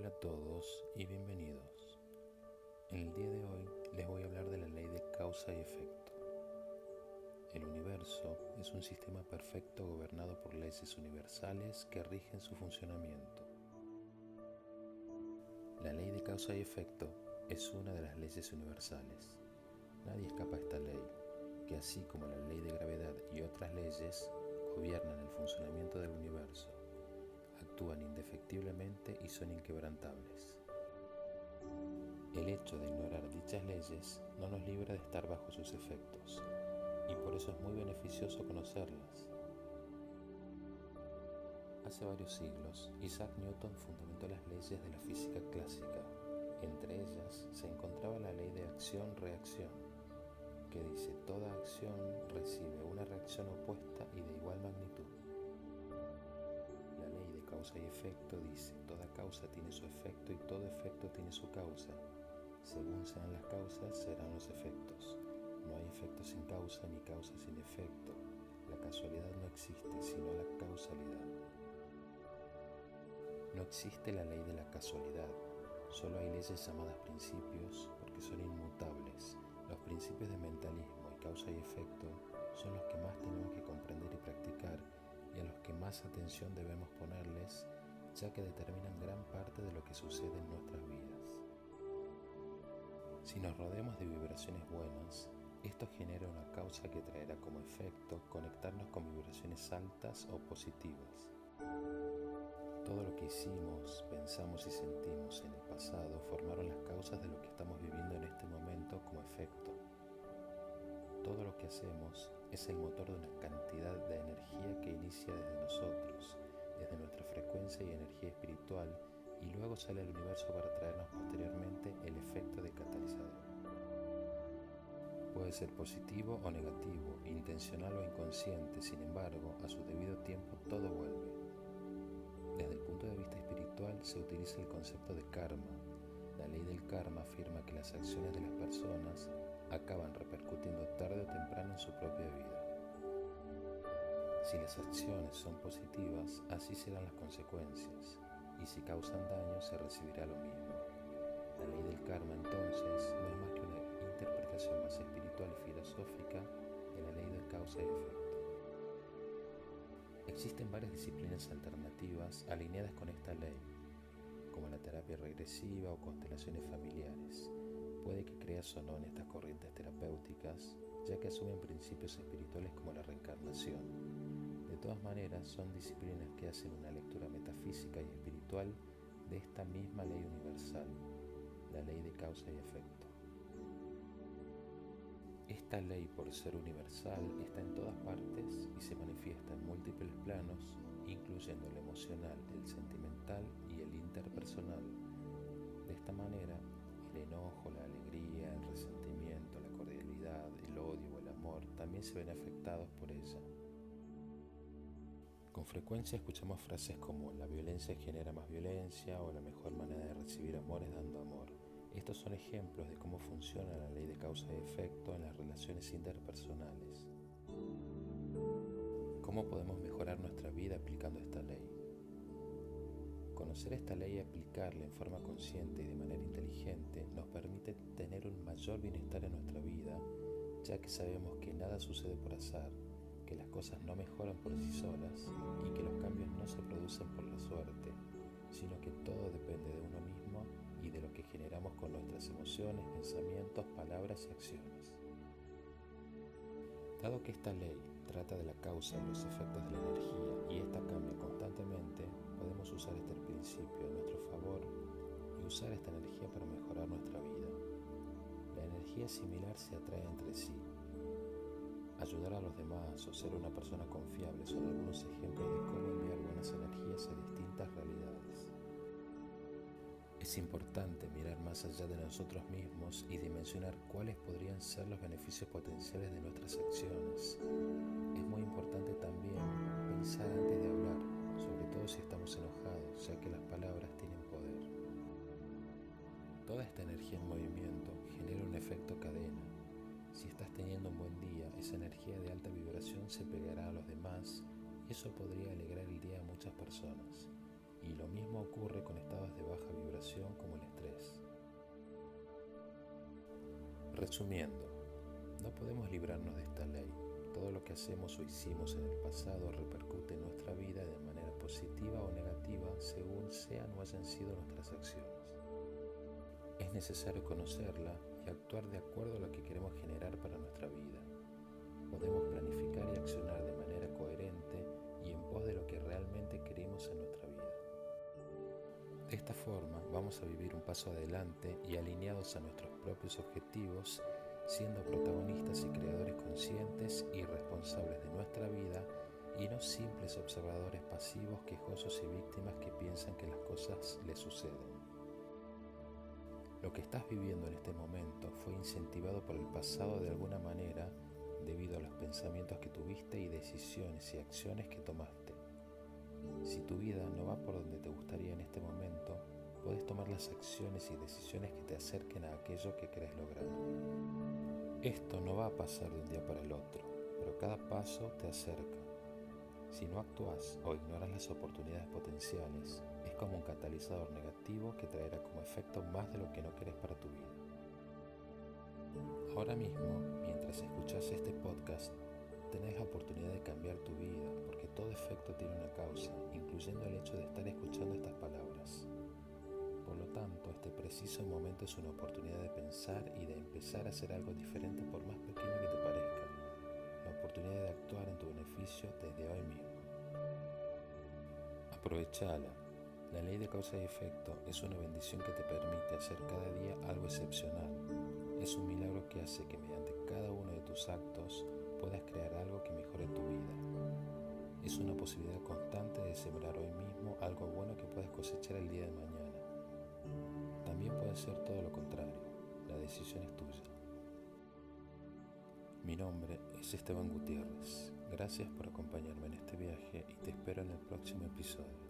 Hola a todos y bienvenidos. En el día de hoy les voy a hablar de la ley de causa y efecto. El universo es un sistema perfecto gobernado por leyes universales que rigen su funcionamiento. La ley de causa y efecto es una de las leyes universales. Nadie escapa a esta ley, que así como la ley de gravedad y otras leyes, gobiernan el funcionamiento del universo actúan indefectiblemente y son inquebrantables. El hecho de ignorar dichas leyes no nos libra de estar bajo sus efectos, y por eso es muy beneficioso conocerlas. Hace varios siglos, Isaac Newton fundamentó las leyes de la física clásica. Entre ellas se encontraba la ley de acción-reacción, que dice toda acción recibe una reacción opuesta causa y efecto dice, toda causa tiene su efecto y todo efecto tiene su causa. Según sean las causas, serán los efectos. No hay efecto sin causa ni causa sin efecto. La casualidad no existe, sino la causalidad. No existe la ley de la casualidad. Solo hay leyes llamadas principios porque son inmutables. Los principios de mentalismo y causa y efecto son los que más tenemos más atención debemos ponerles, ya que determinan gran parte de lo que sucede en nuestras vidas. Si nos rodeamos de vibraciones buenas, esto genera una causa que traerá como efecto conectarnos con vibraciones altas o positivas. Todo lo que hicimos, pensamos y sentimos en el pasado formaron las causas de lo hacemos es el motor de una cantidad de energía que inicia desde nosotros, desde nuestra frecuencia y energía espiritual, y luego sale al universo para traernos posteriormente el efecto de catalizador. Puede ser positivo o negativo, intencional o inconsciente, sin embargo, a su debido tiempo todo vuelve. Desde el punto de vista espiritual se utiliza el concepto de karma. La ley del karma afirma que las acciones de las personas acaban repercutiendo tarde o temprano en su propia vida. Si las acciones son positivas, así serán las consecuencias, y si causan daño, se recibirá lo mismo. La ley del karma entonces no es más que una interpretación más espiritual y filosófica de la ley del causa y efecto. Existen varias disciplinas alternativas alineadas con esta ley, como la terapia regresiva o constelaciones familiares, Puede que creas o no en estas corrientes terapéuticas, ya que asumen principios espirituales como la reencarnación. De todas maneras, son disciplinas que hacen una lectura metafísica y espiritual de esta misma ley universal, la ley de causa y efecto. Esta ley, por ser universal, está en todas partes y se manifiesta en múltiples planos, incluyendo el emocional, el sentimental y el interpersonal. De esta manera, el enojo, la alegría, el resentimiento, la cordialidad, el odio o el amor también se ven afectados por ella. Con frecuencia escuchamos frases como la violencia genera más violencia o la mejor manera de recibir amor es dando amor. Estos son ejemplos de cómo funciona la ley de causa y efecto en las relaciones interpersonales. ¿Cómo podemos mejorar nuestra vida aplicando esta ley? Conocer esta ley y aplicarla en forma consciente y de manera inteligente nos permite tener un mayor bienestar en nuestra vida, ya que sabemos que nada sucede por azar, que las cosas no mejoran por sí solas y que los cambios no se producen por la suerte, sino que todo depende de uno mismo y de lo que generamos con nuestras emociones, pensamientos, palabras y acciones. Dado que esta ley trata de la causa y los efectos de la energía y esta cambia constantemente, podemos usar este principio a nuestro favor y usar esta energía para mejorar nuestra vida. La energía similar se atrae entre sí. Ayudar a los demás o ser una persona confiable son algunos ejemplos de cómo enviar buenas energías a distintas realidades. Es importante mirar más allá de nosotros mismos y dimensionar cuáles podrían ser los beneficios potenciales de nuestras acciones. Es muy importante también pensar antes de hablar, sobre todo si estamos enojados, ya que las palabras tienen poder. Toda esta energía en movimiento genera un efecto cadena. Si estás teniendo un buen día, esa energía de alta vibración se pegará a los demás y eso podría alegrar el día a muchas personas. Y lo mismo ocurre con estados de baja vibración Resumiendo, no podemos librarnos de esta ley. Todo lo que hacemos o hicimos en el pasado repercute en nuestra vida de manera positiva o negativa según sean o hayan sido nuestras acciones. Es necesario conocerla y actuar de acuerdo a lo que queremos generar para nuestra vida. Podemos planificar y accionar de manera coherente y en pos de lo que realmente queremos en nuestra vida. De esta forma vamos a vivir un paso adelante y alineados a nuestros propios objetivos, siendo protagonistas y creadores conscientes y responsables de nuestra vida y no simples observadores pasivos, quejosos y víctimas que piensan que las cosas les suceden. Lo que estás viviendo en este momento fue incentivado por el pasado de alguna manera debido a los pensamientos que tuviste y decisiones y acciones que tomaste. Si tu vida no va por donde te gustaría en este momento, puedes tomar las acciones y decisiones que te acerquen a aquello que querés lograr. Esto no va a pasar de un día para el otro, pero cada paso te acerca. Si no actúas o ignoras las oportunidades potenciales, es como un catalizador negativo que traerá como efecto más de lo que no querés para tu vida. Ahora mismo, mientras escuchas este podcast, tenés la oportunidad de cambiar tu vida, todo efecto tiene una causa, incluyendo el hecho de estar escuchando estas palabras. Por lo tanto, este preciso momento es una oportunidad de pensar y de empezar a hacer algo diferente por más pequeño que te parezca. La oportunidad de actuar en tu beneficio desde hoy mismo. Aprovechala. La ley de causa y efecto es una bendición que te permite hacer cada día algo excepcional. Es un milagro que hace que mediante cada uno de tus actos puedas crear algo que mejore tu vida. Es una posibilidad constante de sembrar hoy mismo algo bueno que puedas cosechar el día de mañana. También puede ser todo lo contrario. La decisión es tuya. Mi nombre es Esteban Gutiérrez. Gracias por acompañarme en este viaje y te espero en el próximo episodio.